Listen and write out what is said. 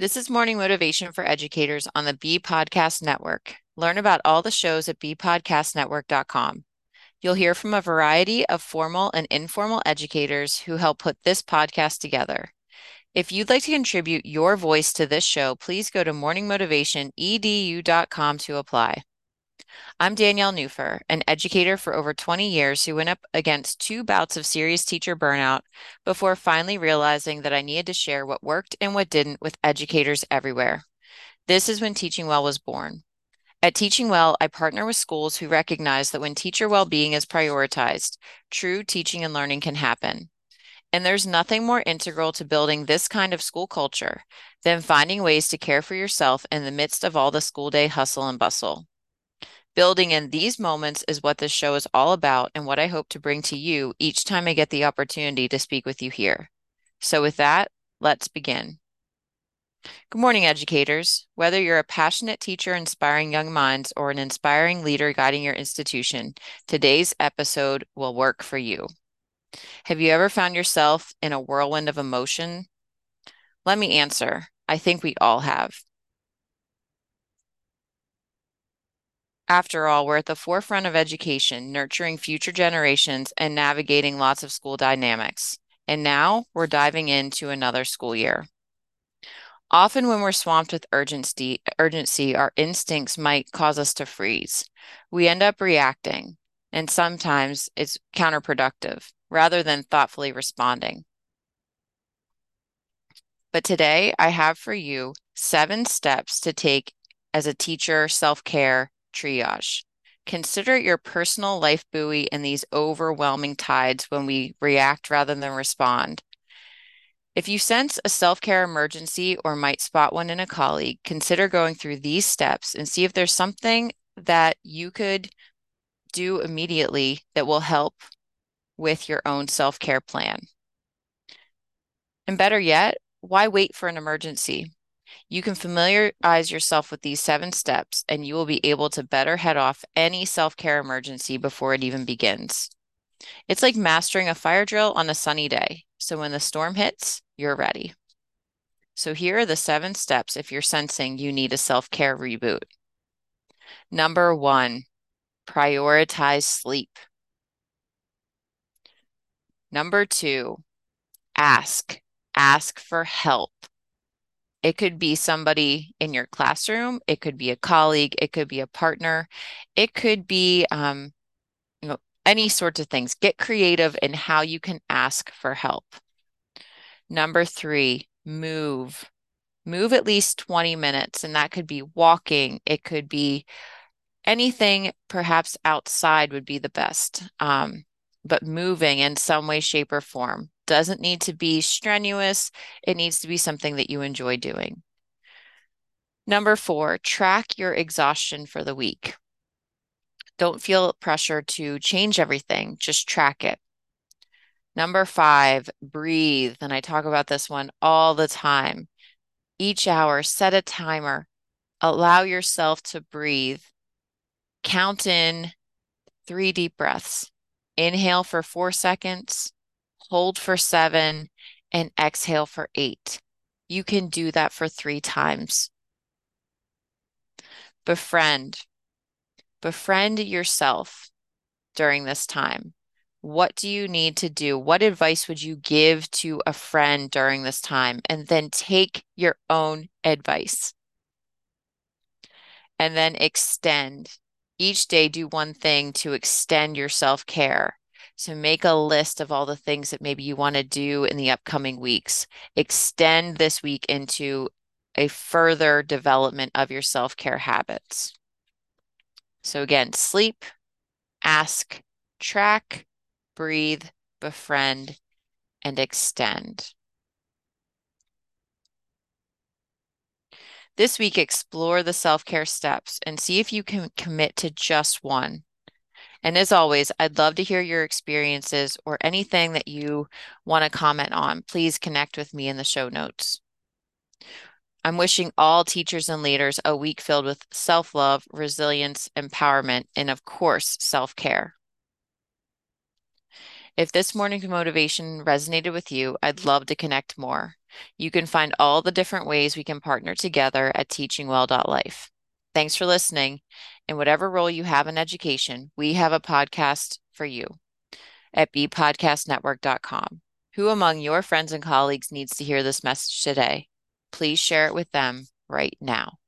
This is Morning Motivation for Educators on the B Podcast Network. Learn about all the shows at bpodcastnetwork.com. You'll hear from a variety of formal and informal educators who help put this podcast together. If you'd like to contribute your voice to this show, please go to morningmotivationedu.com to apply. I'm Danielle Nuhfer, an educator for over 20 years who went up against two bouts of serious teacher burnout before finally realizing that I needed to share what worked and what didn't with educators everywhere. This is when Teaching Well was born. At Teaching Well, I partner with schools who recognize that when teacher well-being is prioritized, true teaching and learning can happen. And there's nothing more integral to building this kind of school culture than finding ways to care for yourself in the midst of all the school day hustle and bustle. Building in these moments is what this show is all about and what I hope to bring to you each time I get the opportunity to speak with you here. So, with that, let's begin. Good morning, educators. Whether you're a passionate teacher inspiring young minds or an inspiring leader guiding your institution, today's episode will work for you. Have you ever found yourself in a whirlwind of emotion? Let me answer. I think we all have. After all, we're at the forefront of education, nurturing future generations and navigating lots of school dynamics. And now we're diving into another school year. Often, when we're swamped with urgency, urgency, our instincts might cause us to freeze. We end up reacting, and sometimes it's counterproductive rather than thoughtfully responding. But today, I have for you seven steps to take as a teacher self care triage. Consider your personal life buoy in these overwhelming tides when we react rather than respond. If you sense a self care emergency or might spot one in a colleague, consider going through these steps and see if there's something that you could do immediately that will help with your own self care plan. And better yet, why wait for an emergency? You can familiarize yourself with these seven steps, and you will be able to better head off any self care emergency before it even begins. It's like mastering a fire drill on a sunny day. So when the storm hits, you're ready. So here are the seven steps if you're sensing you need a self care reboot. Number one, prioritize sleep. Number two, ask. Ask for help. It could be somebody in your classroom. It could be a colleague. It could be a partner. It could be, um, you know, any sorts of things. Get creative in how you can ask for help. Number three, move. Move at least 20 minutes, and that could be walking. It could be anything, perhaps outside would be the best. Um, but moving in some way, shape, or form doesn't need to be strenuous. It needs to be something that you enjoy doing. Number four, track your exhaustion for the week. Don't feel pressure to change everything, just track it. Number five, breathe. And I talk about this one all the time. Each hour, set a timer, allow yourself to breathe. Count in three deep breaths. Inhale for four seconds, hold for seven, and exhale for eight. You can do that for three times. Befriend. Befriend yourself during this time. What do you need to do? What advice would you give to a friend during this time? And then take your own advice. And then extend. Each day, do one thing to extend your self care. So make a list of all the things that maybe you want to do in the upcoming weeks. Extend this week into a further development of your self care habits. So, again, sleep, ask, track, breathe, befriend, and extend. This week, explore the self care steps and see if you can commit to just one. And as always, I'd love to hear your experiences or anything that you want to comment on. Please connect with me in the show notes. I'm wishing all teachers and leaders a week filled with self love, resilience, empowerment, and of course, self care. If this morning's motivation resonated with you, I'd love to connect more. You can find all the different ways we can partner together at teachingwell.life. Thanks for listening. In whatever role you have in education, we have a podcast for you at bpodcastnetwork.com. Who among your friends and colleagues needs to hear this message today? Please share it with them right now.